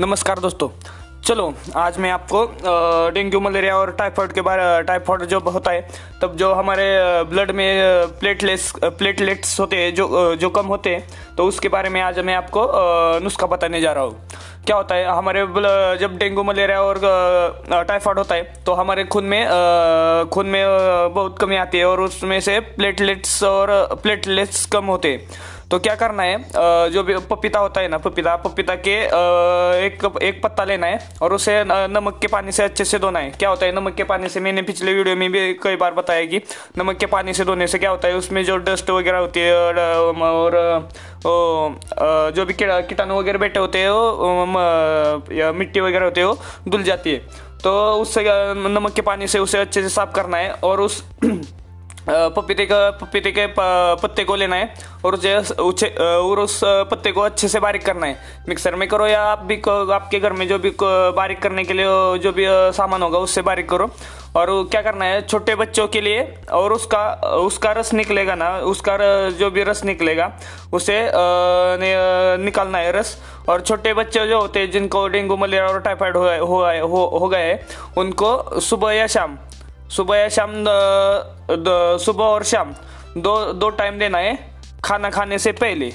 नमस्कार दोस्तों। चलो, आज मैं आपको डेंगू, मलेरिया और टाइफाइड के बारे, टाइफाइड जो होता है, तब जो हमारे ब्लड में प्लेटलेट्स प्लेटलेट्स होते हैं, जो जो कम होते हैं तो उसके बारे में आज मैं आपको नुस्खा बताने जा रहा हूँ। क्या होता है, हमारे जब डेंगू, मलेरिया और टाइफाइड होता है तो हमारे खून में खून में बहुत कमी आती है और उसमें से प्लेटलेट्स और, प्लेटलेट्स कम होते हैं। तो क्या करना है जो भी पपीता होता है ना पपीता पपीता के एक एक पत्ता लेना है और उसे नमक के पानी से अच्छे से धोना है। क्या होता है नमक के पानी से मैंने पिछले वीडियो में भी कई बार बताया कि नमक के पानी से धोने से क्या होता है उसमें जो डस्ट वगैरह होती है और, और जो भी कीटाणु वगैरह बैठे होते हैं मिट्टी वगैरह होती है धुल जाती है। तो उससे नमक के पानी से उसे अच्छे से साफ़ करना है और उस पपीते का पपीते के पत्ते को लेना है और उसे उसे और उस पत्ते को अच्छे से बारीक करना है। मिक्सर में करो या आप भी आपके घर में जो भी बारीक करने के लिए जो भी सामान होगा उससे बारीक करो। और क्या करना है छोटे बच्चों के लिए और उसका उसका रस निकलेगा ना उसका जो भी रस निकलेगा उसे निकालना है रस। और छोटे बच्चे जो होते हैं जिनको डेंगू मलेरिया और टाइफाइड हो हो, हो, हो गए उनको सुबह या शाम सुबह या शाम सुबह और शाम, दो दो टाइम देना है, खाना खाने से पहले।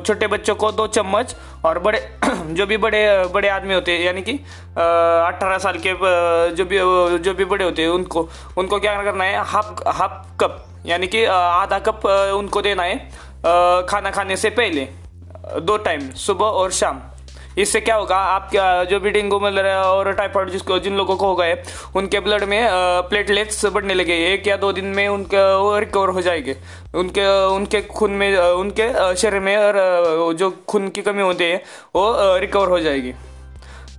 छोटे बच्चों को दो चम्मच, और बड़े, जो भी बड़े बड़े आदमी होते हैं, यानी कि अठारह साल के जो भी जो भी बड़े होते हैं, उनको उनको क्या करना है हाफ़ हाफ़ कप यानी कि आधा कप उनको देना है खाना खाने से पहले, दो टाइम सुबह और शाम। इससे क्या होगा आपका जो भी डेंगू मलेरिया और टाइफाइड जिसको जिन लोगों को हो गए उनके ब्लड में प्लेटलेट्स बढ़ने लगे। एक या दो दिन में उनके वो रिकवर हो जाएँगे। उनके उनके खून में उनके शरीर में और जो खून की कमी होती है वो रिकवर हो जाएगी।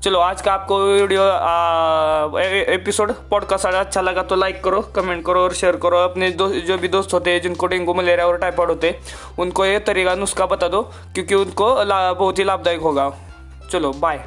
चलो आज का आपको वीडियो एपिसोड पॉडकास्ट अच्छा लगा तो लाइक करो कमेंट करो और शेयर करो। अपने दो, जो भी दोस्त होते हैं जिनको डेंगू मलेरिया और टाइफाइड होते हैं उनको ये तरीका नुस्खा बता दो क्योंकि उनको बहुत ही लाभदायक होगा। चलो बाय